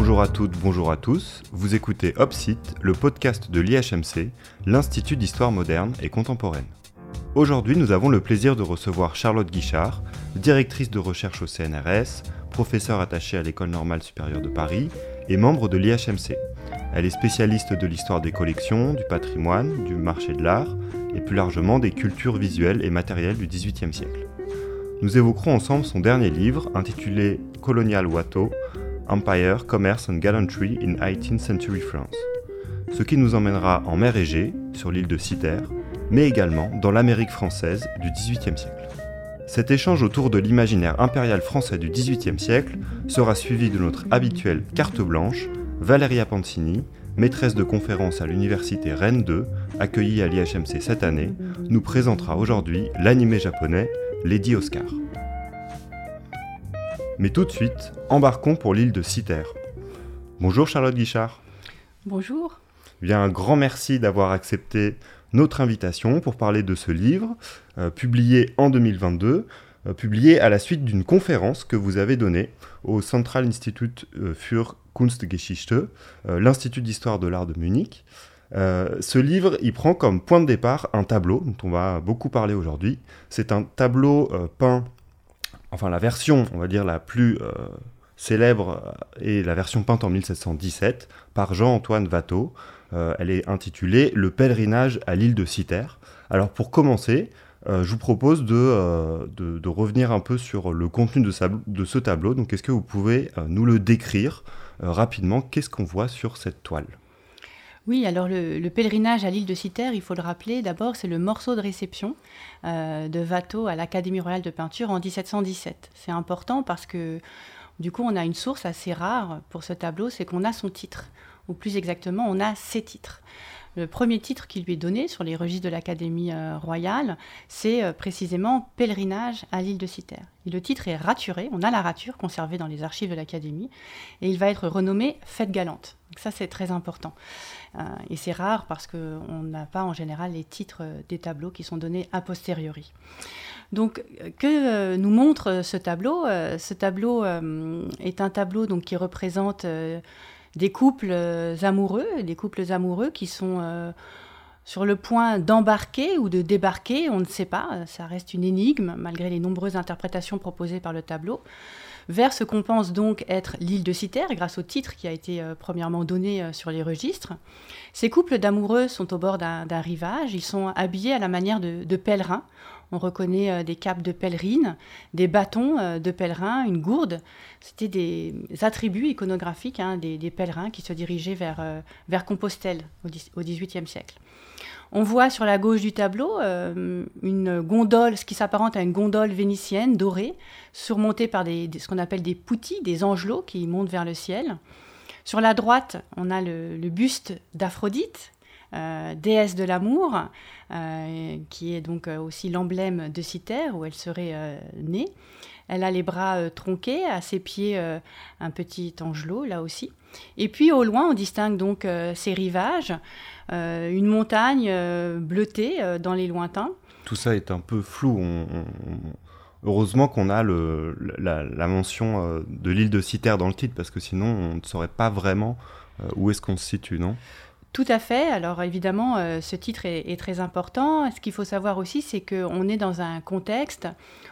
Bonjour à toutes, bonjour à tous. Vous écoutez Opsite, le podcast de l'IHMC, l'Institut d'histoire moderne et contemporaine. Aujourd'hui, nous avons le plaisir de recevoir Charlotte Guichard, directrice de recherche au CNRS, professeure attachée à l'École normale supérieure de Paris et membre de l'IHMC. Elle est spécialiste de l'histoire des collections, du patrimoine, du marché de l'art et plus largement des cultures visuelles et matérielles du XVIIIe siècle. Nous évoquerons ensemble son dernier livre intitulé Colonial Watteau, Empire, Commerce and Gallantry in 18th Century France, ce qui nous emmènera en mer Égée, sur l'île de Citerre, mais également dans l'Amérique française du XVIIIe siècle. Cet échange autour de l'imaginaire impérial français du XVIIIe siècle sera suivi de notre habituelle carte blanche, Valeria Pancini, maîtresse de conférence à l'université Rennes 2, accueillie à l'IHMC cette année, nous présentera aujourd'hui l'animé japonais Lady Oscar. Mais tout de suite, embarquons pour l'île de Citerre. Bonjour Charlotte Guichard. Bonjour. Bien, un grand merci d'avoir accepté notre invitation pour parler de ce livre, euh, publié en 2022, euh, publié à la suite d'une conférence que vous avez donnée au Central Institut euh, für Kunstgeschichte, l'Institut d'histoire de l'art de Munich. ce livre, il prend comme point de départ un tableau dont on va beaucoup parler aujourd'hui. C'est un tableau peint, enfin la version, on va dire, la plus célèbre est la version peinte en 1717 par Jean-Antoine Watteau, euh, elle est intitulée Le pèlerinage à l'île de Citerre. Alors pour commencer, euh, je vous propose euh, de, revenir un peu sur le contenu de, ce tableau. Donc est-ce que vous pouvez nous le décrire rapidement? Qu'est-ce qu'on voit sur cette toile? Oui, alors le, pèlerinage à l'île de Citerre, il faut le rappeler, d'abord c'est le morceau de réception de Watteau à l'Académie royale de peinture en 1717. C'est important parce que du coup on a une source assez rare pour ce tableau, c'est qu'on a son titre ou plus exactement, on a ses titres. Le premier titre qui lui est donné sur les registres de l'Académie euh, royale, c'est euh, précisément Pèlerinage à l'île de Citerre. Et le titre est raturé, on a la rature conservée dans les archives de l'Académie, et il va être renommé Fête galante. Donc ça, c'est très important. Euh, et c'est rare parce qu'on n'a pas en général les titres des tableaux qui sont donnés a posteriori. Donc, que nous montre ce tableau? Ce tableau est un tableau donc, qui représente des couples euh, amoureux, des couples amoureux qui sont euh, sur le point d'embarquer ou de débarquer, on ne sait pas, ça reste une énigme malgré les nombreuses interprétations proposées par le tableau, vers ce qu'on pense donc être l'île de Citerre grâce au titre qui a été euh, premièrement donné sur les registres. Ces couples d'amoureux sont au bord d'un rivage, ils sont habillés à la manière de pèlerins, on reconnaît euh, des capes de pèlerines, des bâtons euh, de pèlerins, une gourde. C'était des attributs iconographiques hein, des, pèlerins qui se dirigeaient vers, euh, vers Compostelle au XVIIIe siècle. On voit sur la gauche du tableau une gondole, ce qui s'apparente à une gondole vénitienne dorée, surmontée par des, ce qu'on appelle des poutis, des angelots qui montent vers le ciel. Sur la droite, on a le buste d'Aphrodite, déesse de l'amour, euh, qui est donc euh, aussi l'emblème de Citerre, où elle serait née. Elle a les bras tronqués, à ses pieds un petit angelot, là aussi. Et puis au loin, on distingue donc ces rivages, une montagne bleutée dans les lointains. Tout ça est un peu flou. Heureusement qu'on a la, mention de l'île de Citerre dans le titre, parce que sinon on ne saurait pas vraiment où est-ce qu'on se situe, non? Tout à fait. Alors évidemment, euh, ce titre est, très important. Ce qu'il faut savoir aussi, c'est qu'on est dans un contexte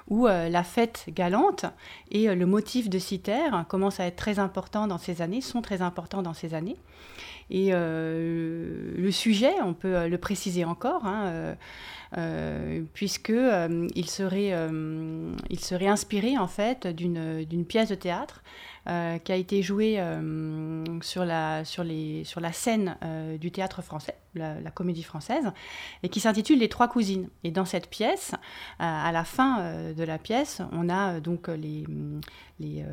où euh, la fête galante et euh, le motif de Citerre commencent à être très importants dans ces années, sont très importants dans ces années. Et le sujet, on peut le préciser encore, hein, puisqu'il serait, il serait inspiré en fait d'une pièce de théâtre euh, qui a été joué euh, sur, la, sur, les, sur la scène euh, du théâtre français, la, comédie française, et qui s'intitule Les Trois Cousines. Et dans cette pièce, à la fin de la pièce, on a donc les, les,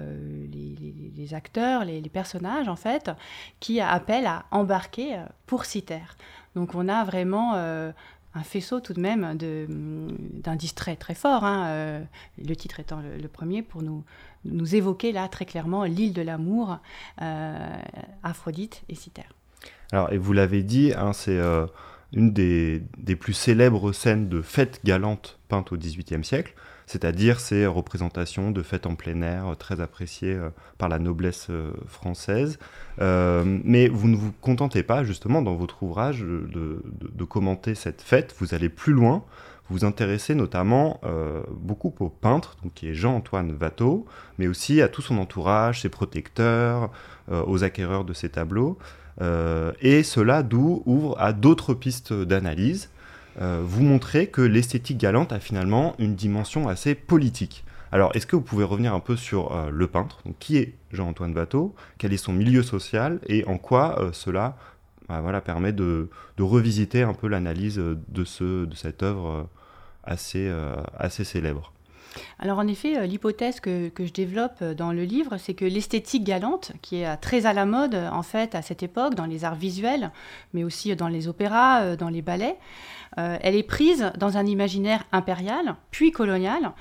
les, acteurs, les, personnages, en fait, qui appellent à embarquer pour Citerre. Donc on a vraiment un faisceau tout de même d'indices très très fort, hein, le titre étant le, premier pour nous, nous évoquer là très clairement l'île de l'amour, euh, Aphrodite et Citerre. Alors, et vous l'avez dit, hein, c'est euh, une des, des, plus célèbres scènes de fête galante peintes au XVIIIe siècle. C'est-à-dire ces représentations de fêtes en plein air très appréciées par la noblesse française. mais vous ne vous contentez pas justement dans votre ouvrage de commenter cette fête, vous allez plus loin vous vous intéressez notamment euh, beaucoup au peintre, donc, qui est Jean-Antoine Watteau, mais aussi à tout son entourage, ses protecteurs, euh, aux acquéreurs de ses tableaux. Euh, et cela d'où ouvre à d'autres pistes d'analyse. Vous montrez que l'esthétique galante a finalement une dimension assez politique. Alors, est-ce que vous pouvez revenir un peu sur le peintre? Qui est Jean-Antoine Watteau? Quel est son milieu social? Et en quoi cela bah, permet de, revisiter un peu l'analyse de, ce, de cette œuvre euh, euh, assez célèbre? Alors en effet, euh, l'hypothèse que, je développe dans le livre, c'est que l'esthétique galante, qui est très à la mode en fait à cette époque dans les arts visuels, mais aussi dans les opéras, dans les ballets, euh, elle est prise dans un imaginaire impérial, puis colonial,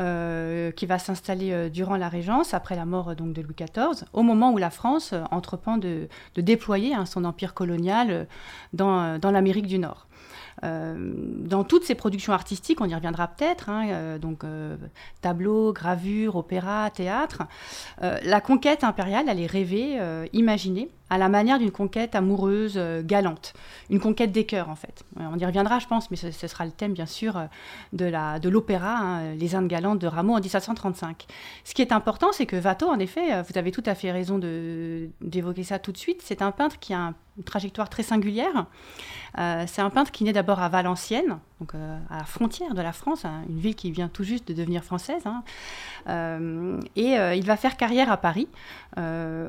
euh, qui va s'installer euh, durant la Régence, après la mort donc, de Louis XIV, au moment où la France entreprend de, déployer hein, son empire colonial dans l'Amérique du Nord. Euh, dans toutes ces productions artistiques, on y reviendra peut-être, hein, euh, donc euh, tableaux, gravures, opéra, théâtre, la conquête impériale, elle est rêvée, imaginée, à la manière d'une conquête amoureuse, galante, une conquête des cœurs en fait. on y reviendra, je pense, mais ce, sera le thème bien sûr de l'opéra, hein, Les Indes galantes de Rameau en 1735. Ce qui est important, c'est que Watteau, en effet, vous avez tout à fait raison d'évoquer ça tout de suite, c'est un peintre qui a une trajectoire très singulière. Euh, c'est un peintre qui naît d'abord à Valenciennes, donc euh, à la frontière de la France, hein, une ville qui vient tout juste de devenir française. Hein. Euh, et il va faire carrière à Paris,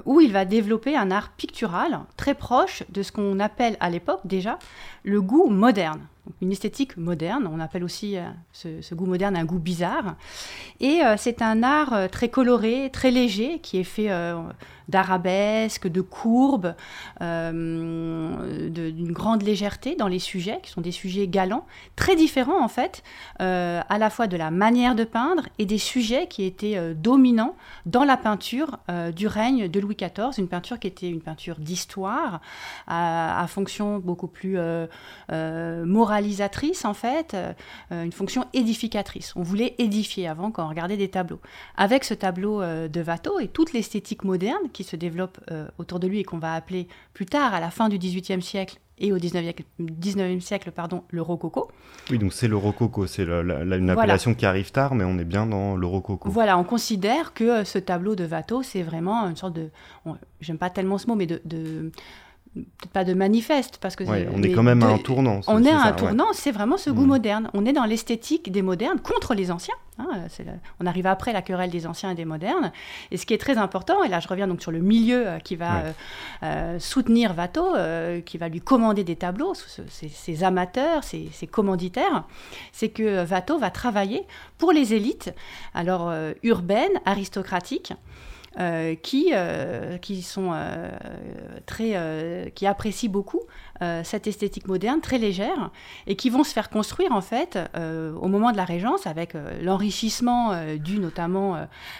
où il va développer un art pictural très proche de ce qu'on appelle à l'époque déjà le goût moderne une esthétique moderne. On appelle aussi ce, goût moderne un goût bizarre. Et c'est un art très coloré, très léger, qui est fait d'arabesques, de courbes, euh, d'une grande légèreté dans les sujets, qui sont des sujets galants, très différents en fait, euh, à la fois de la manière de peindre et des sujets qui étaient euh, dominants dans la peinture du règne de Louis XIV, une peinture qui était une peinture d'histoire, à, fonction beaucoup plus moralisatrice en fait, une fonction édificatrice. On voulait édifier avant quand on regardait des tableaux. Avec ce tableau de Watteau et toute l'esthétique moderne qui se développe euh, autour de lui et qu'on va appeler plus tard, à la fin du XVIIIe siècle et au XIXe siècle, pardon, le rococo. Oui, donc c'est le rococo, c'est une appellation qui arrive tard, mais on est bien dans le rococo. Voilà, on considère que euh, ce tableau de Watteau, c'est vraiment une sorte de, j'aime pas tellement ce mot, mais de, peut-être pas de manifeste parce que on est quand même à un tournant. On est, à un tournant, c'est vraiment ce goût mm. moderne. On est dans l'esthétique des modernes contre les anciens. Hein, on arrive après la querelle des anciens et des modernes. Et ce qui est très important, et là je reviens donc sur le milieu euh, qui va euh, euh, soutenir Watteau, qui va lui commander des tableaux, ses, amateurs, ses, commanditaires, c'est que Watteau va travailler pour les élites, alors urbaines, aristocratiques. Euh, qui, euh, qui sont euh, très, qui apprécient beaucoup cette esthétique moderne, très légère, et qui vont se faire construire en fait au moment de la Régence avec l'enrichissement dû notamment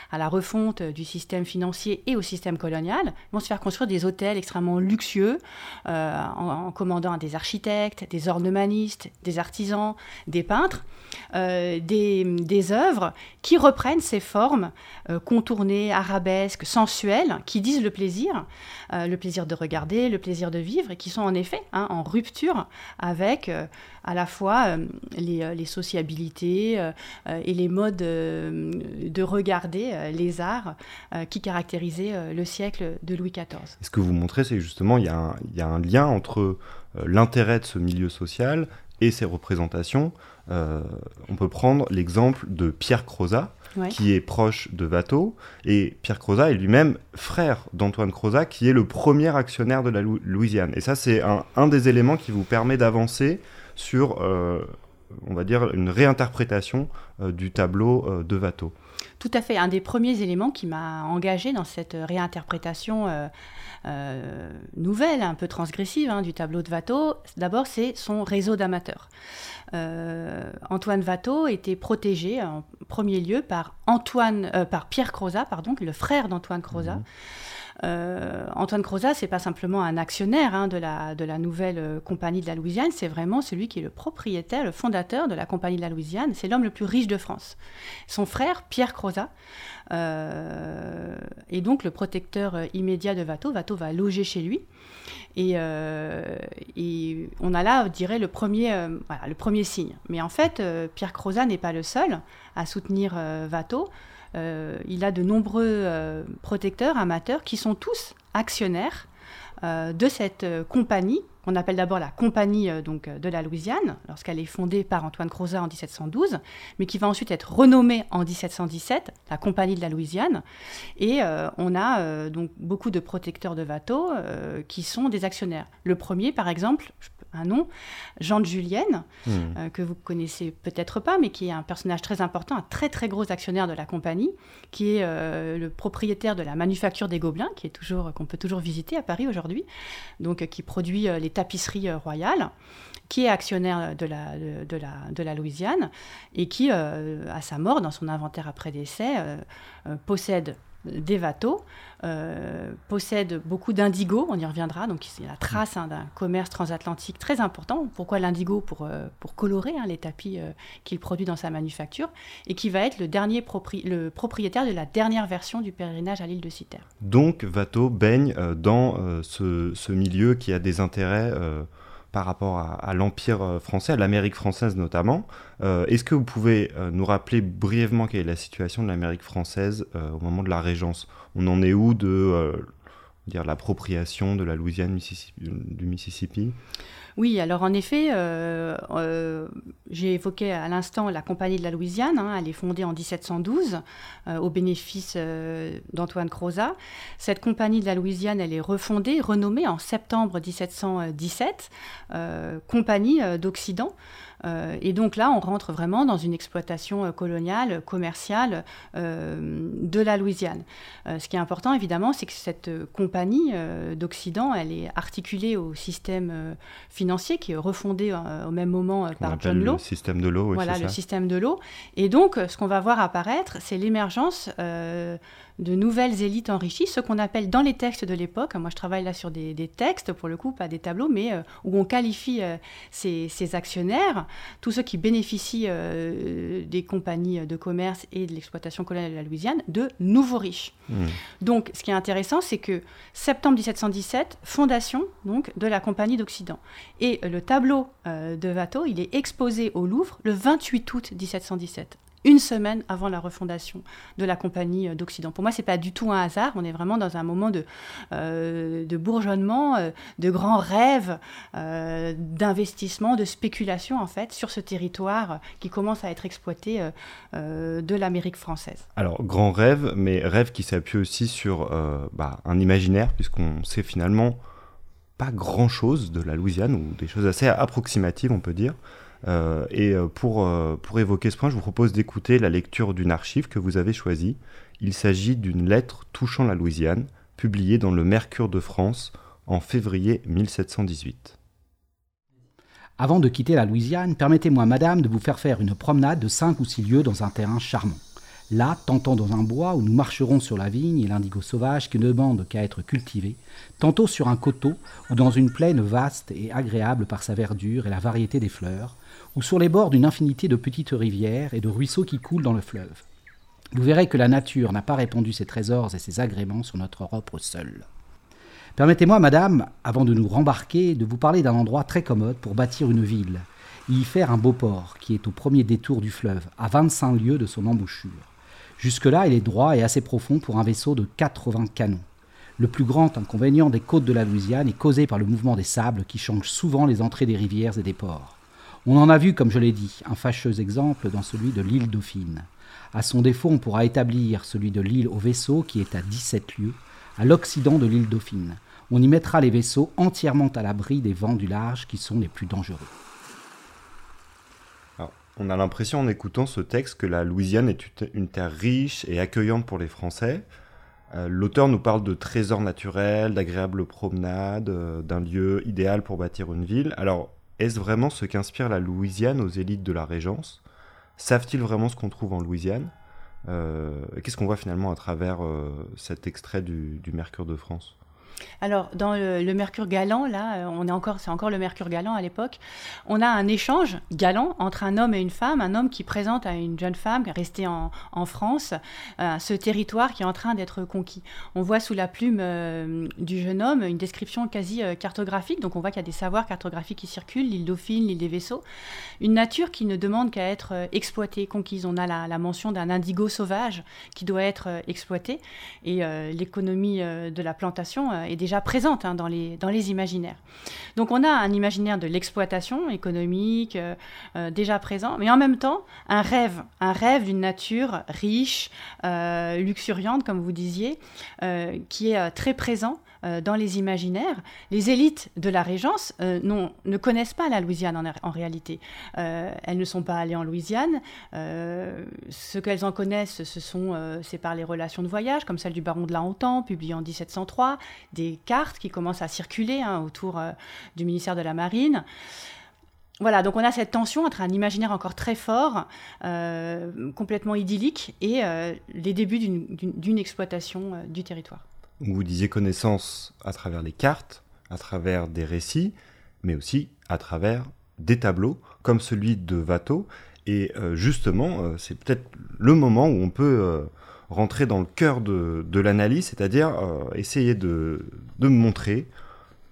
à la refonte du système financier et au système colonial. Vont se faire construire des hôtels extrêmement luxueux en, en, commandant à des architectes, des ornemanistes, des artisans, des peintres, des, des œuvres qui reprennent ces formes contournées, arabesques sensuelles, qui disent le plaisir, euh, le plaisir de regarder, le plaisir de vivre, et qui sont en effet hein, en rupture avec euh, à la fois euh, les, sociabilités et les modes de regarder les arts qui caractérisaient le siècle de Louis XIV. Ce que vous montrez, c'est justement il y, y, a un lien entre l'intérêt de ce milieu social et ses représentations. on peut prendre l'exemple de Pierre Crozat, qui est proche de Watteau, et Pierre Crozat est lui-même frère d'Antoine Crozat, qui est le premier actionnaire de la Louisiane. Et ça, c'est un, des éléments qui vous permet d'avancer sur, euh, on va dire, une réinterprétation euh, du tableau euh, de Watteau. Tout à fait. Un des premiers éléments qui m'a engagé dans cette réinterprétation nouvelle, un peu transgressive hein, du tableau de Watteau, d'abord, c'est son réseau d'amateurs. Euh, Antoine Watteau était protégé en premier lieu par, Antoine, euh, par Pierre Crozat, pardon, le frère d'Antoine Crozat. Mhm. Antoine Crozat, c'est pas simplement un actionnaire hein, de, la, de la nouvelle compagnie de la Louisiane, c'est vraiment celui qui est le propriétaire, le fondateur de la compagnie de la Louisiane. C'est l'homme le plus riche de France. Son frère, Pierre Crozat, est donc le protecteur immédiat de Watteau. Watteau va loger chez lui. Et, on a là, je dirais, le premier, le premier signe. Mais en fait, Pierre Crozat n'est pas le seul à soutenir Watteau. Euh, il a de nombreux euh, protecteurs amateurs qui sont tous actionnaires euh, de cette compagnie qu'on appelle d'abord la compagnie donc, de la Louisiane, lorsqu'elle est fondée par Antoine Crozat en 1712, mais qui va ensuite être renommée en 1717, la compagnie de la Louisiane. Et on a donc beaucoup de protecteurs de bateaux qui sont des actionnaires. Le premier, par exemple, un nom, Jean de Julienne, hmm. euh, que vous connaissez peut-être pas, mais qui est un personnage très important, un très très gros actionnaire de la compagnie, qui est euh, le propriétaire de la manufacture des Gobelins, qui est toujours qu'on peut toujours visiter à Paris aujourd'hui, donc euh, qui produit les tapisseries royales, qui est actionnaire de la, de, la, de la Louisiane et qui, à sa mort, dans son inventaire après décès, possède bateaux, euh, possède beaucoup d'indigo, on y reviendra, donc c'est la trace hein, d'un commerce transatlantique très important. Pourquoi l'indigo? Pour, euh, pour colorer hein, les tapis euh, qu'il produit dans sa manufacture, et qui va être le, dernier le propriétaire de la dernière version du pèlerinage à l'île de Citer. Donc Vato baigne dans ce, ce, milieu qui a des intérêts par rapport à, l'Empire euh, français, à l'Amérique française notamment. Euh, est-ce que vous pouvez euh, nous rappeler brièvement quelle est la situation de l'Amérique française au moment de la Régence? On en est où de l'appropriation de la Louisiane du Mississippi? Oui, alors en effet, euh, euh, j'ai évoqué à l'instant la Compagnie de la Louisiane. Hein, elle est fondée en 1712 euh, au bénéfice d'Antoine Crozat. Cette Compagnie de la Louisiane, elle est refondée, renommée en septembre 1717, Compagnie d'Occident. Euh, et donc là, on rentre vraiment dans une exploitation euh, coloniale, commerciale euh, de la Louisiane. ce qui est important, évidemment, c'est que cette compagnie d'Occident, elle est articulée au système financier qui est refondé au même moment par John Law. Le système de l'eau, oui, Voilà, le système de l'eau. Et donc, ce qu'on va voir apparaître, c'est l'émergence de nouvelles élites enrichies, ce qu'on appelle dans les textes de l'époque, moi je travaille là sur des, textes pour le coup, pas des tableaux, mais euh, où on qualifie euh, ces, actionnaires, tous ceux qui bénéficient euh, des compagnies de commerce et de l'exploitation coloniale de la Louisiane, de nouveaux riches. Hmm. Donc ce qui est intéressant, c'est que septembre 1717, fondation donc, de la Compagnie d'Occident. Et le tableau de Watteau, il est exposé au Louvre le 28 août 1717 une semaine avant la refondation de la Compagnie euh, d'Occident. Pour moi, ce n'est pas du tout un hasard. On est vraiment dans un moment de, euh, de bourgeonnement, euh, de grands rêves, d'investissement, de spéculation, en fait, sur ce territoire qui commence à être exploité de l'Amérique française. Alors, grand rêve, mais rêve qui s'appuie aussi sur bah, un imaginaire, puisqu'on sait finalement pas grand-chose de la Louisiane, ou des choses assez approximatives, on peut dire. Euh, et euh, pour, euh, pour évoquer ce point, je vous propose d'écouter la lecture d'une archive que vous avez choisie. Il s'agit d'une lettre touchant la Louisiane, publiée dans le Mercure de France en février 1718. Avant de quitter la Louisiane, permettez-moi, madame, de vous faire faire une promenade de 5 ou 6 lieues dans un terrain charmant. Là, tantôt dans un bois où nous marcherons sur la vigne et l'indigo sauvage qui ne demande qu'à être cultivé, tantôt sur un coteau ou dans une plaine vaste et agréable par sa verdure et la variété des fleurs, ou sur les bords d'une infinité de petites rivières et de ruisseaux qui coulent dans le fleuve. Vous verrez que la nature n'a pas répandu ses trésors et ses agréments sur notre Europe seule. Permettez-moi, madame, avant de nous rembarquer, de vous parler d'un endroit très commode pour bâtir une ville, et y faire un beau port, qui est au premier détour du fleuve, à 25 lieues de son embouchure. Jusque-là, il est droit et assez profond pour un vaisseau de 80 canons. Le plus grand inconvénient des côtes de la Louisiane est causé par le mouvement des sables qui changent souvent les entrées des rivières et des ports. On en a vu, comme je l'ai dit, un fâcheux exemple dans celui de l'île Dauphine. À son défaut, on pourra établir celui de l'île au vaisseau, qui est à 17 lieues, à l'occident de l'île Dauphine. On y mettra les vaisseaux entièrement à l'abri des vents du large qui sont les plus dangereux. on a l'impression en écoutant ce texte que la Louisiane est une terre riche et accueillante pour les Français. Euh, l'auteur nous parle de trésors naturels, d'agréables promenades, euh, d'un lieu idéal pour bâtir une ville. Alors, est-ce vraiment ce qu'inspire la Louisiane aux élites de la Régence? Savent-ils vraiment ce qu'on trouve en Louisiane? Qu'est-ce qu'on voit finalement à travers cet extrait du Mercure de France? Alors, dans le, Mercure galant, là, euh, on est encore, c'est encore le Mercure galant à l'époque, on a un échange galant entre un homme et une femme, un homme qui présente à une jeune femme restée en, en France euh, ce territoire qui est en train d'être conquis. On voit sous la plume euh, du jeune homme une description quasi cartographique, donc on voit qu'il y a des savoirs cartographiques qui circulent, l'île Dauphine, l'île des vaisseaux, une nature qui ne demande qu'à être exploitée, conquise. On a la, la mention d'un indigo sauvage qui doit être exploité, et l'économie de la plantation est déjà présente hein, dans, les, dans les imaginaires. Donc on a un imaginaire de l'exploitation économique euh, euh, déjà présent, mais en même temps un rêve, un rêve d'une nature riche, euh, luxuriante, comme vous disiez, qui est très présent euh, dans les imaginaires. Les élites de la Régence euh, ne connaissent pas la Louisiane en, réalité. Euh, elles ne sont pas allées en Louisiane. ce qu'elles en connaissent, ce sont, c'est par les relations de voyage, comme celle du baron de la Hontan, publiée en 1703, des cartes qui commencent à circuler hein, autour du ministère de la Marine. Voilà, donc on a cette tension entre un imaginaire encore très fort, complètement idyllique, et les débuts d'une exploitation du territoire vous disiez connaissance à travers les cartes, à travers des récits, mais aussi à travers des tableaux, comme celui de Watteau. Et euh, justement, euh, c'est peut-être le moment où on peut euh, rentrer dans le cœur de, l'analyse, c'est-à-dire essayer de, de montrer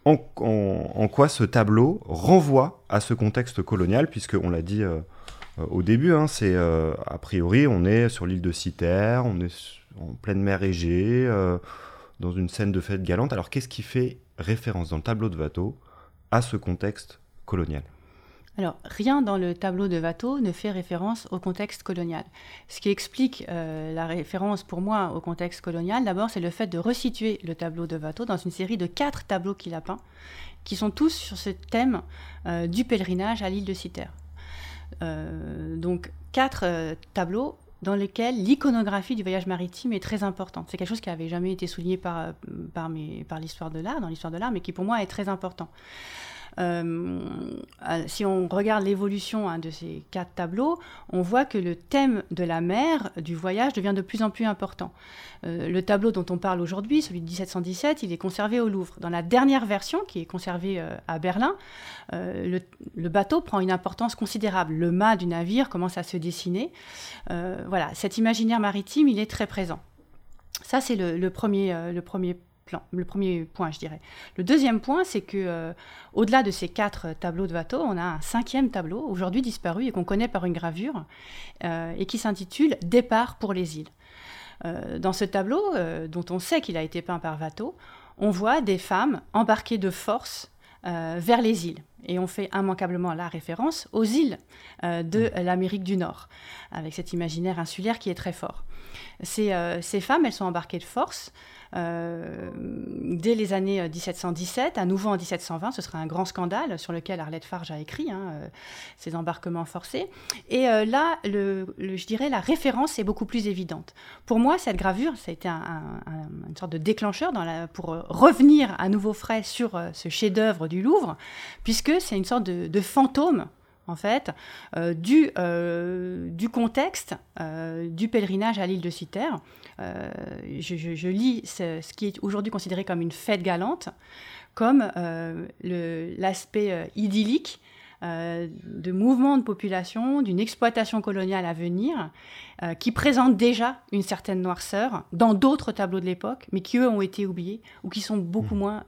en, quoi ce tableau renvoie à ce contexte colonial, puisque on l'a dit au début, hein, c'est a priori on est sur l'île de Citerre, on est en pleine mer Égée, dans une scène de fête galante. Alors qu'est-ce qui fait référence dans le tableau de Watteau à ce contexte colonial? Alors, rien dans le tableau de Watteau ne fait référence au contexte colonial. Ce qui explique euh, la référence pour moi au contexte colonial, d'abord, c'est le fait de resituer le tableau de Watteau dans une série de quatre tableaux qu'il a peints, qui sont tous sur ce thème euh, du pèlerinage à l'île de Citerre. Euh, donc, quatre tableaux dans lesquels l'iconographie du voyage maritime est très importante. C'est quelque chose qui n'avait jamais été souligné par, l'histoire de l'art, dans l'histoire de l'art, mais qui pour moi est très important. Euh, euh, si on regarde l'évolution hein, de ces quatre tableaux, on voit que le thème de la mer, du voyage, devient de plus en plus important. Euh, le tableau dont on parle aujourd'hui, celui de 1717, il est conservé au Louvre. Dans la dernière version, qui est conservée à Berlin, le, bateau prend une importance considérable. Le mât du navire commence à se dessiner. voilà, cet imaginaire maritime, il est très présent. Ça, c'est le, premier, le premier le premier point, je dirais. Le deuxième point, c'est que euh, au-delà de ces quatre tableaux de Watteau, on a un cinquième tableau, aujourd'hui disparu et qu'on connaît par une gravure, euh, et qui s'intitule Départ pour les îles. Euh, dans ce tableau, dont on sait qu'il a été peint par Watteau, on voit des femmes embarquées de force vers les îles. Et on fait immanquablement la référence aux îles de mmh. l'Amérique du Nord, avec cet imaginaire insulaire qui est très fort. Ces, ces femmes, elles sont embarquées de force dès les années 1717, à nouveau en 1720, ce sera un grand scandale sur lequel Arlette Farge a écrit, hein, euh, ces embarquements forcés. Et euh, là, je dirais, la référence est beaucoup plus évidente. Pour moi, cette gravure, ça a été une sorte de déclencheur pour revenir à nouveau frais sur ce chef-d'œuvre du Louvre, puisque c'est une sorte de, fantôme en fait, du, du contexte du pèlerinage à l'île de. Euh, je, lis ce, qui est aujourd'hui considéré comme une fête galante, comme euh, l'aspect euh, idyllique de mouvements de population, d'une exploitation coloniale à venir, qui présente déjà une certaine noirceur dans d'autres tableaux de l'époque, mais qui eux ont été oubliés ou qui sont beaucoup mmh. moins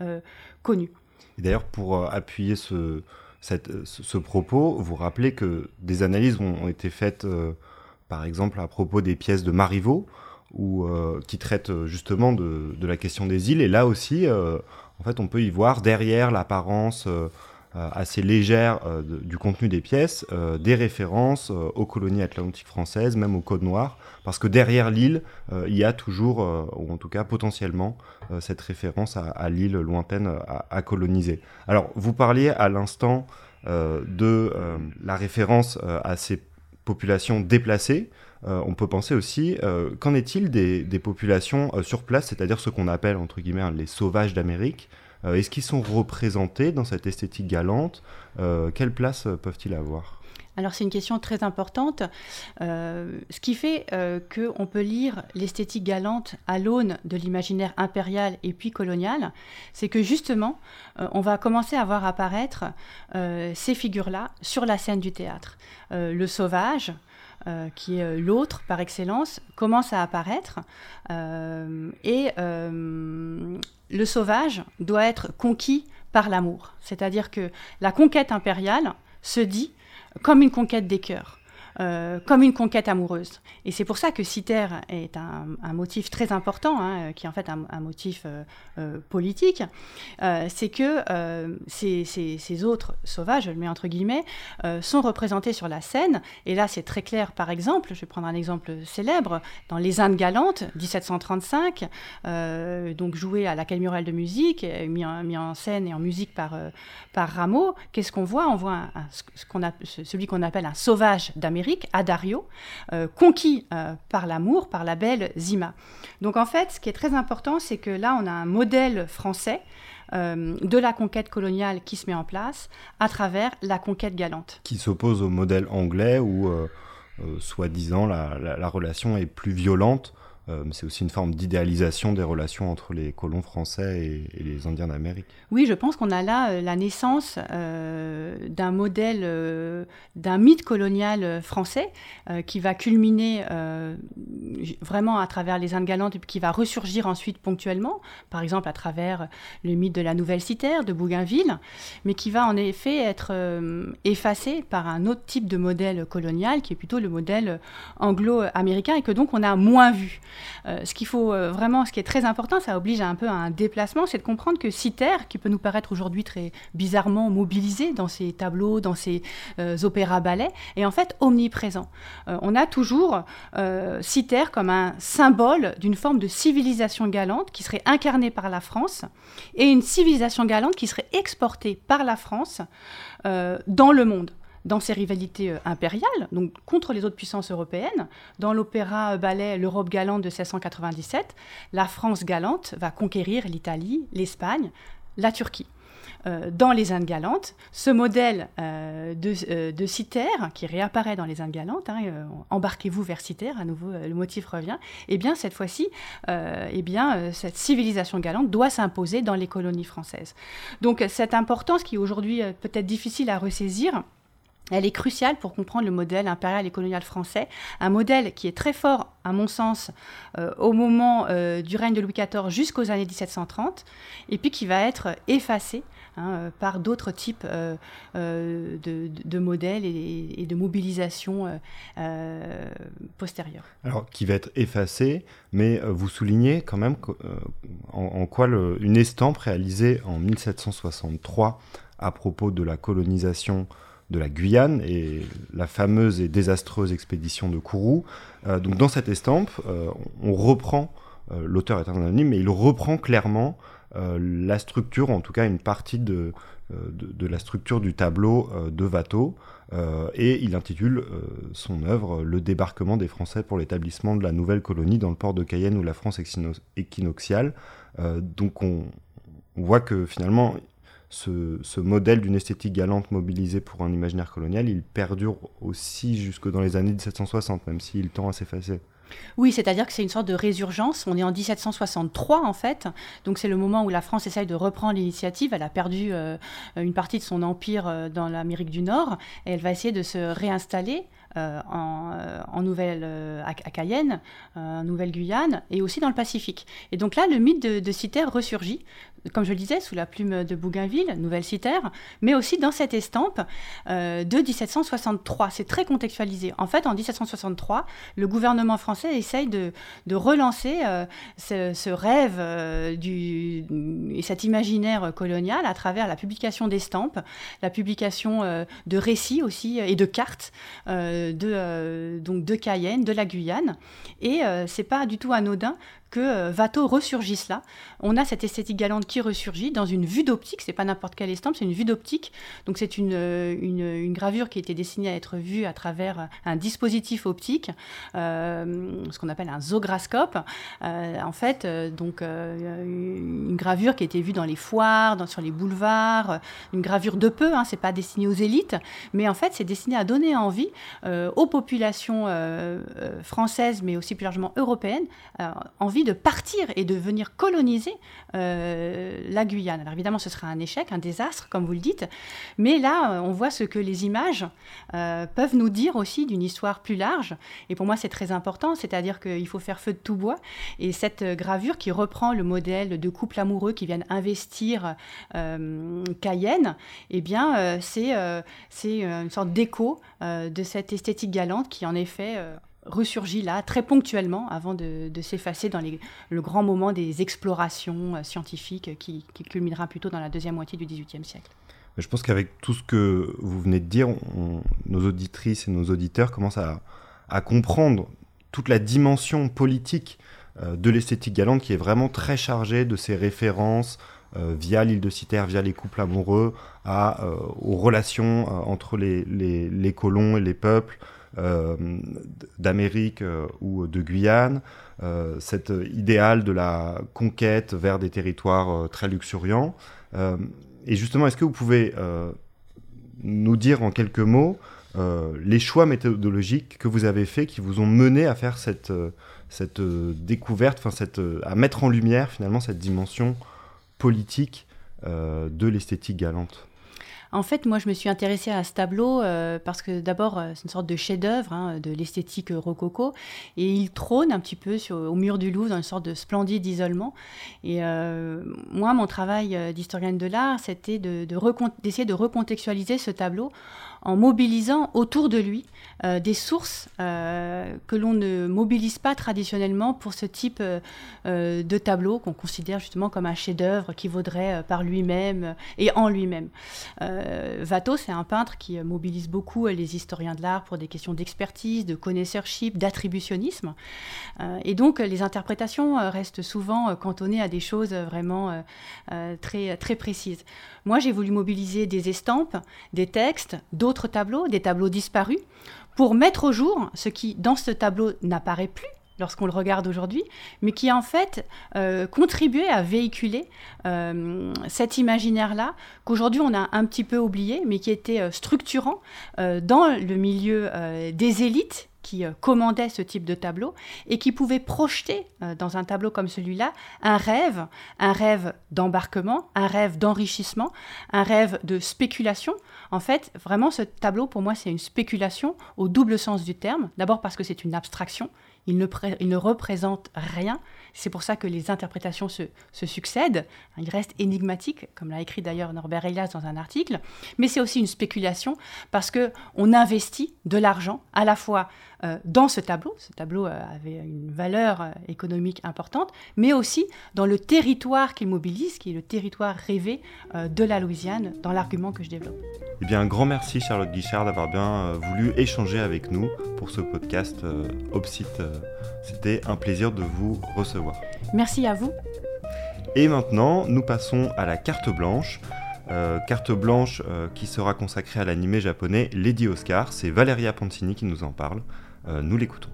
connus. D'ailleurs, pour appuyer ce, ce, propos, vous rappelez que des analyses ont, été faites, par exemple, à propos des pièces de Marivaux, euh, qui traite euh, justement de, la question des îles. Et là aussi, euh, en fait, on peut y voir derrière l'apparence assez légère du contenu des pièces, des références aux colonies atlantiques françaises, même au Code Noir, parce que derrière l'île, il y a toujours, ou en tout cas potentiellement, cette référence à, l'île lointaine à, coloniser. Alors, vous parliez à l'instant de la référence à ces populations déplacées. Euh, on peut penser aussi, euh, qu'en est-il des, populations euh, sur place, c'est-à-dire ce qu'on appelle, entre guillemets, les sauvages d'Amérique Est-ce qu'ils sont représentés dans cette esthétique galante Quelle place peuvent-ils avoir alors c'est une question très importante. Euh, ce qui fait euh, qu'on peut lire l'esthétique galante à l'aune de l'imaginaire impérial et puis colonial, c'est que justement, euh, on va commencer à voir apparaître ces figures-là sur la scène du théâtre. le sauvage, qui est l'autre par excellence, commence à apparaître. et le sauvage doit être conquis par l'amour. C'est-à-dire que la conquête impériale se dit comme une conquête des cœurs. Euh, comme une conquête amoureuse. Et c'est pour ça que Citer est un, motif très important, hein, qui est en fait un, motif euh, euh, politique. c'est que ces, autres sauvages, je le mets entre guillemets, sont représentés sur la scène. Et là, c'est très clair, par exemple, je vais prendre un exemple célèbre, dans Les Indes galantes, 1735, donc joué à l'Académie de musique, mis en, scène et en musique par, par Rameau. Qu'est-ce qu'on voit? On voit celui qu'on appelle un sauvage d'Amérique Adario, euh, conquis euh, par l'amour, par la belle Zima. Donc en fait, ce qui est très important, c'est que là, on a un modèle français euh, de la conquête coloniale qui se met en place à travers la conquête galante. Qui s'oppose au modèle anglais où, soi-disant, la, relation est plus violente euh, c'est aussi une forme d'idéalisation des relations entre les colons français et, les Indiens d'Amérique. Oui, je pense qu'on a là euh, la naissance euh, d'un modèle, d'un mythe colonial français qui va culminer vraiment à travers les Indes galantes et qui va ressurgir ensuite ponctuellement, par exemple à travers le mythe de la Nouvelle Citerre de Bougainville, mais qui va en effet être effacé par un autre type de modèle colonial qui est plutôt le modèle anglo-américain et que donc on a moins vu. Euh, ce euh, ce qui est très important, ça oblige un peu à un déplacement, c'est de comprendre que Citer, qui peut nous paraître aujourd'hui très bizarrement mobilisé dans ses tableaux, dans ses euh, opéras-ballets, est en fait omniprésent. on a toujours Citer comme un symbole d'une forme de civilisation galante qui serait incarnée par la France et une civilisation galante qui serait exportée par la France dans le monde dans ses rivalités euh, impériales, donc contre les autres puissances européennes. Dans l'opéra-ballet L'Europe galante de 1697, la France galante va conquérir l'Italie, l'Espagne, la Turquie. Euh, dans les Indes galantes, ce modèle euh, de, qui réapparaît dans les Indes galantes, hein, embarquez-vous vers Citer, à nouveau le motif revient, eh bien cette fois-ci, eh bien cette civilisation galante doit s'imposer dans les colonies françaises. Donc cette importance qui aujourd'hui peut-être difficile à ressaisir, elle est cruciale pour comprendre le modèle impérial et colonial français, un modèle qui est très fort, à mon sens, euh, au moment euh, du règne de Louis XIV jusqu'aux années 1730, et puis qui va être effacé hein, euh, par d'autres types de, modèles et, de mobilisation postérieures. Alors, qui va être effacé, mais vous soulignez quand même en, quoi une estampe réalisée en 1763 à propos de la colonisation de la Guyane et la fameuse et désastreuse expédition de Kourou. Euh, donc dans cette estampe, euh, on reprend, euh, l'auteur est anonyme, mais il reprend clairement la structure, en tout cas une partie de, la structure du tableau de Watteau, et il intitule son œuvre Le débarquement des Français pour l'établissement de la nouvelle colonie dans le port de Cayenne ou la France équinoxiale. donc on, on voit que finalement ce, modèle d'une esthétique galante mobilisée pour un imaginaire colonial, il perdure aussi jusque dans les années 1760, même s'il tend à s'effacer. Oui, c'est-à-dire que c'est une sorte de résurgence. On est en 1763 en fait, donc c'est le moment où la France essaye de reprendre l'initiative. Elle a perdu euh, une partie de son empire euh, dans l'Amérique du Nord elle va essayer de se réinstaller euh, en, Nouvelle, à, Cayenne, en Nouvelle-Guyane et aussi dans le Pacifique. Et donc là, le mythe de, de Citer ressurgit comme je le disais, sous la plume de Bougainville, Nouvelle Citerre, mais aussi dans cette estampe euh, de 1763. C'est très contextualisé. En fait, en 1763, le gouvernement français essaye de, relancer euh, ce, rêve euh, et cet imaginaire colonial à travers la publication d'estampes, la publication de récits aussi et de cartes de, donc de Cayenne, de la Guyane. Et c'est pas du tout anodin que euh, Watteau ressurgisse là. On a cette esthétique galante qui ressurgit dans une vue d'optique, c'est pas n'importe quelle estampe, c'est une vue d'optique. Donc c'est une, euh, gravure qui été destinée à être vue à travers un dispositif optique, euh, ce qu'on appelle un zograscope. en fait, donc une gravure qui été vue dans les foires, sur les boulevards, une gravure de peu, hein, c'est pas destiné aux élites, mais en fait c'est destiné à donner envie aux populations françaises, mais aussi plus largement européennes, envie de partir et de venir coloniser euh, la Guyane. Alors évidemment, ce sera un échec, un désastre, comme vous le dites, mais là, on voit ce que les images euh, peuvent nous dire aussi d'une histoire plus large. Et pour moi, c'est très important, c'est-à-dire qu'il faut faire feu de tout bois. Et cette gravure qui reprend le modèle de couple amoureux qui viennent investir euh, Cayenne, eh bien, c'est une sorte d'écho de cette esthétique galante qui, en effet, ressurgit là, très ponctuellement, avant de, s'effacer dans le grand moment des explorations euh, scientifiques qui, culminera plutôt dans la deuxième moitié du XVIIIe siècle. Je pense qu'avec tout ce que vous venez de dire, nos auditrices et nos auditeurs commencent à, comprendre toute la dimension politique euh, de l'esthétique galante qui est vraiment très chargée de ses références euh, via l'île de Citerre, via les couples amoureux, aux relations entre les, colons et les peuples, euh, d'Amérique euh, ou de Guyane, euh, cet idéal de la conquête vers des territoires très luxuriants. et justement, est-ce que vous pouvez nous dire en quelques mots les choix méthodologiques que vous avez faits qui vous ont mené à faire cette, découverte, enfin à mettre en lumière finalement cette dimension politique de l'esthétique galante? En fait, moi, je me suis intéressée à ce tableau euh, parce que d'abord, euh, c'est une sorte de chef-d'œuvre hein, de l'esthétique rococo, et il trône un petit peu au mur du Louvre dans une sorte de splendide isolement. Et euh, moi, mon travail d'historienne de l'art, c'était d'essayer de, de, recontextualiser ce tableau en mobilisant autour de lui euh, des sources euh, que l'on ne mobilise pas traditionnellement pour ce type euh, de tableau qu'on considère justement comme un chef-d'œuvre qui vaudrait par lui-même et en lui-même. Watteau, c'est un peintre qui mobilise beaucoup les historiens de l'art pour des questions d'expertise, de connaisseurship, d'attributionnisme. et donc, les interprétations restent souvent cantonnées à des choses vraiment très, très précises. Moi, j'ai voulu mobiliser des estampes, des textes, d'autres tableaux, des tableaux disparus, pour mettre au jour ce qui, dans ce tableau, n'apparaît plus lorsqu'on le regarde aujourd'hui, mais qui en fait euh, contribuait à véhiculer euh, cet imaginaire-là qu'aujourd'hui on a un petit peu oublié, mais qui était euh, structurant dans le milieu des élites qui euh, commandait ce type de tableau et qui pouvait projeter euh, dans un tableau comme celui-là un rêve, un rêve d'embarquement, un rêve d'enrichissement, un rêve de spéculation. En fait, vraiment, ce tableau, pour moi, c'est une spéculation au double sens du terme. D'abord parce que c'est une abstraction, il ne, représente rien, c'est pour ça que les interprétations se, succèdent. Il reste énigmatique, comme l'a écrit d'ailleurs Norbert Elias dans un article. Mais c'est aussi une spéculation parce que on investit de l'argent à la fois euh, dans ce tableau. Ce tableau euh, avait une valeur euh, économique importante, mais aussi dans le territoire qu'il mobilise, qui est le territoire rêvé de la Louisiane, dans l'argument que je développe. Eh bien, un grand merci Charlotte Guichard d'avoir bien voulu échanger avec nous pour ce podcast Opsite. C'était un plaisir de vous recevoir. Merci à vous. Et maintenant, nous passons à la carte blanche. Euh, carte blanche euh, qui sera consacrée à l'animé japonais Lady Oscar. C'est Valeria Pansini qui nous en parle. Euh, nous l'écoutons.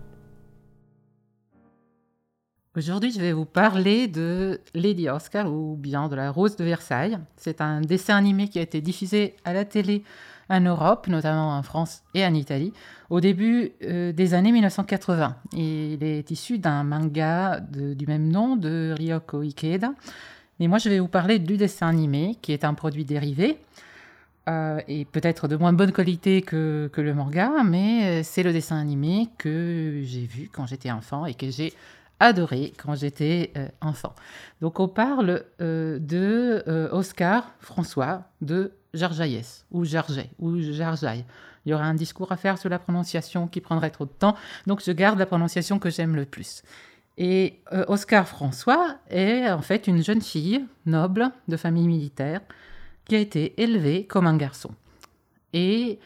Aujourd'hui, je vais vous parler de Lady Oscar ou bien de la Rose de Versailles. C'est un dessin animé qui a été diffusé à la télé en Europe, notamment en France et en Italie, au début euh, des années 1980. Il est issu d'un manga du même nom de Ryoko Ikeda. Mais moi, je vais vous parler du dessin animé, qui est un produit dérivé. Euh, et peut-être de moins bonne qualité que, le manga, mais euh, c'est le dessin animé que j'ai vu quand j'étais enfant et que j'ai adoré quand j'étais enfant. Donc on parle de Oscar François de Jarjaïs ou Jarjay ou Jarjaï. Il y aura un discours à faire sur la prononciation qui prendrait trop de temps, donc je garde la prononciation que j'aime le plus. Et euh, Oscar François est en fait une jeune fille noble de famille militaire qui a été élevée comme un garçon. Et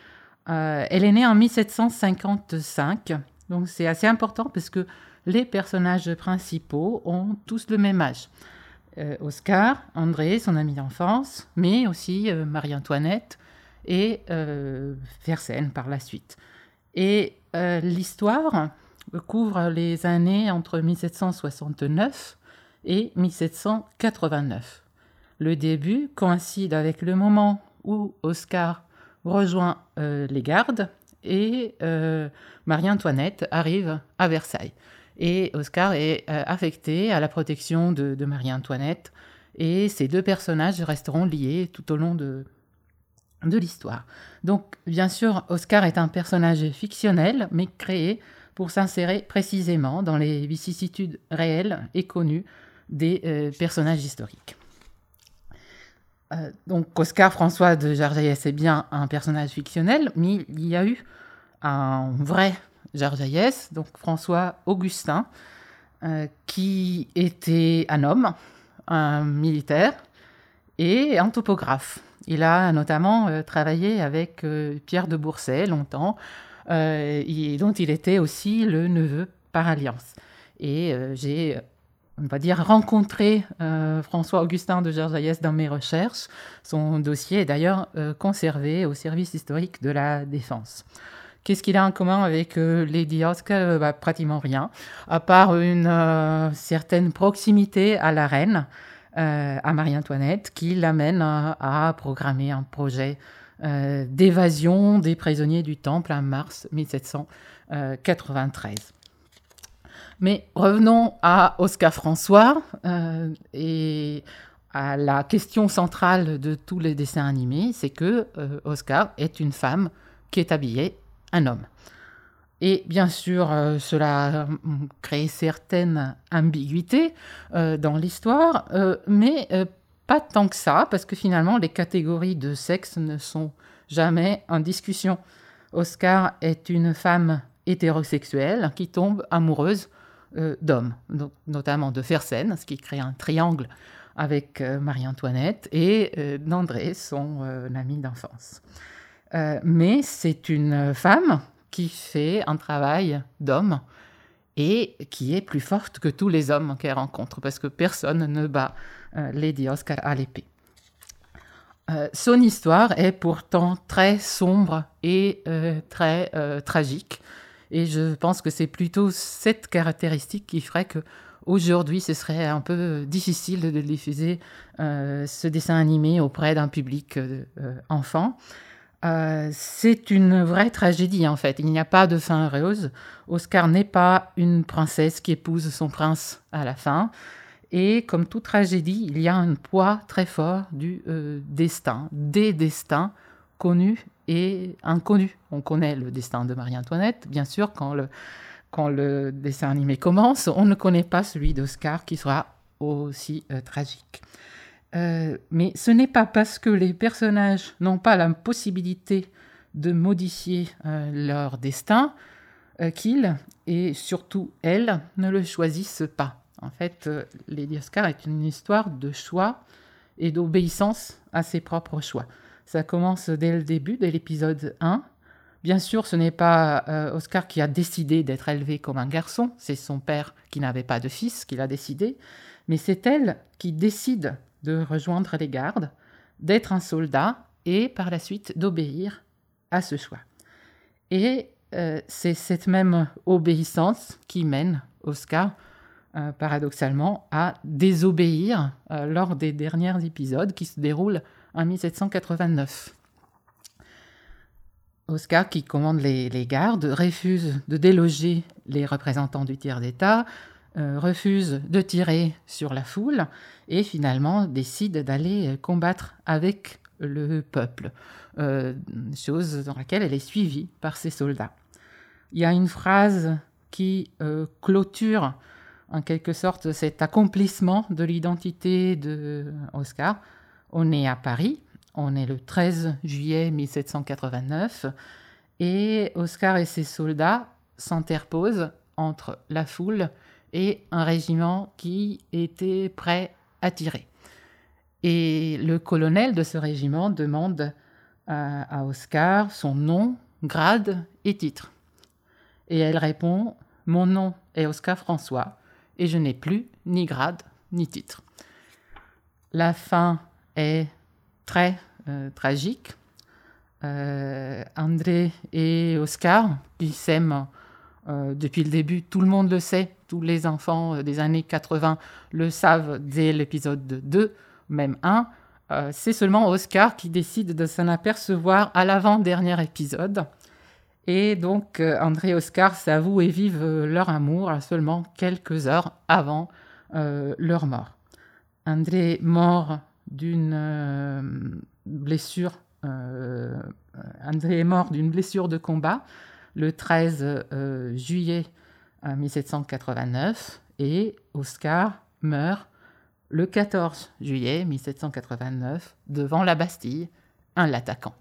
elle est née en 1755, donc c'est assez important parce que les personnages principaux ont tous le même âge. Oscar, André, son ami d'enfance, mais aussi Marie-Antoinette et Fersen par la suite. Et l'histoire couvre les années entre 1769 et 1789. Le début coïncide avec le moment où Oscar rejoint euh, les gardes et euh, Marie-Antoinette arrive à Versailles. Et Oscar est euh, affecté à la protection de, Marie-Antoinette et ces deux personnages resteront liés tout au long de, l'histoire. Donc, bien sûr, Oscar est un personnage fictionnel, mais créé pour s'insérer précisément dans les vicissitudes réelles et connues des euh, personnages historiques. Euh, donc Oscar François de Jarjaillès est bien un personnage fictionnel, mais il y a eu un vrai Jarjaillès, donc François Augustin, euh, qui était un homme, un militaire et un topographe. Il a notamment travaillé avec Pierre de Bourset longtemps, dont il était aussi le neveu par alliance. Et j'ai on va dire, rencontré euh, François-Augustin de Gerjaïès dans mes recherches. Son dossier est d'ailleurs euh, conservé au service historique de la Défense. Qu'est-ce qu'il a en commun avec euh, Lady Oscar? Bah, Pratiquement rien, à part une certaine proximité à la reine, à Marie-Antoinette, qui l'amène à, programmer un projet d'évasion des prisonniers du Temple en mars 1793. Mais revenons à Oscar François euh, et à la question centrale de tous les dessins animés, c'est que euh, Oscar est une femme qui est habillée un homme. Et bien sûr, euh, cela crée certaines ambiguïtés dans l'histoire, mais pas tant que ça, parce que finalement, les catégories de sexe ne sont jamais en discussion. Oscar est une femme hétérosexuelle qui tombe amoureuse euh, d'hommes, notamment de Fersen, ce qui crée un triangle avec euh, Marie-Antoinette, et euh, d'André, son ami d'enfance. Mais c'est une femme qui fait un travail d'homme et qui est plus forte que tous les hommes qu'elle rencontre, parce que personne ne bat Lady Oscar à l'épée. son histoire est pourtant très sombre et très tragique. Et je pense que c'est plutôt cette caractéristique qui ferait que aujourd'hui, ce serait un peu difficile de diffuser euh, ce dessin animé auprès d'un public euh, enfant. Euh, c'est une vraie tragédie en fait. Il n'y a pas de fin heureuse. Oscar n'est pas une princesse qui épouse son prince à la fin. Et comme toute tragédie, il y a un poids très fort du destin, des destins connus et inconnu. On connaît le destin de Marie-Antoinette, bien sûr, quand le, quand le dessin animé commence, on ne connaît pas celui d'Oscar qui sera aussi euh, tragique. Euh, mais ce n'est pas parce que les personnages n'ont pas la possibilité de modifier euh, leur destin qu'ils, et surtout elles, ne le choisissent pas. En fait, Lady Oscar est une histoire de choix et d'obéissance à ses propres choix. Ça commence dès le début, dès l'épisode 1. Bien sûr, ce n'est pas euh, Oscar qui a décidé d'être élevé comme un garçon, c'est son père qui n'avait pas de fils qui l'a décidé, mais c'est elle qui décide de rejoindre les gardes, d'être un soldat et par la suite d'obéir à ce choix. Et euh, c'est cette même obéissance qui mène Oscar, euh, paradoxalement, à désobéir lors des derniers épisodes qui se déroulent en 1789. Oscar, qui commande les, gardes, refuse de déloger les représentants du tiers d'État, euh, refuse de tirer sur la foule et finalement décide d'aller combattre avec le peuple, euh, chose dans laquelle elle est suivie par ses soldats. Il y a une phrase qui euh, clôture en quelque sorte cet accomplissement de l'identité de Oscar. On est à Paris, on est le 13 juillet 1789, et Oscar et ses soldats s'interposent entre la foule et un régiment qui était prêt à tirer. Et le colonel de ce régiment demande à, Oscar son nom, grade et titre. Et elle répond Mon nom est Oscar François et je n'ai plus ni grade ni titre. La fin est très euh, tragique. Euh, André et Oscar, qui s'aiment euh, depuis le début, tout le monde le sait, tous les enfants des années 80 le savent dès l'épisode 2, même 1. c'est seulement Oscar qui décide de s'en apercevoir à l'avant-dernier épisode. Et donc, André et Oscar s'avouent et vivent leur amour seulement quelques heures avant leur mort. André mort d'une blessure euh, André est mort d'une blessure de combat le 13 euh, juillet 1789 et Oscar meurt le 14 juillet 1789 devant la Bastille, un l'attaquant.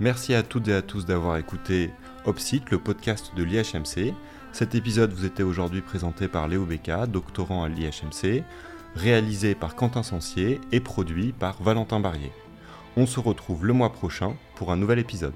Merci à toutes et à tous d'avoir écouté Opsite, le podcast de l'IHMC. Cet épisode vous était aujourd'hui présenté par Léo Becca, doctorant à l'IHMC, réalisé par Quentin Sancier et produit par Valentin Barrier. On se retrouve le mois prochain pour un nouvel épisode.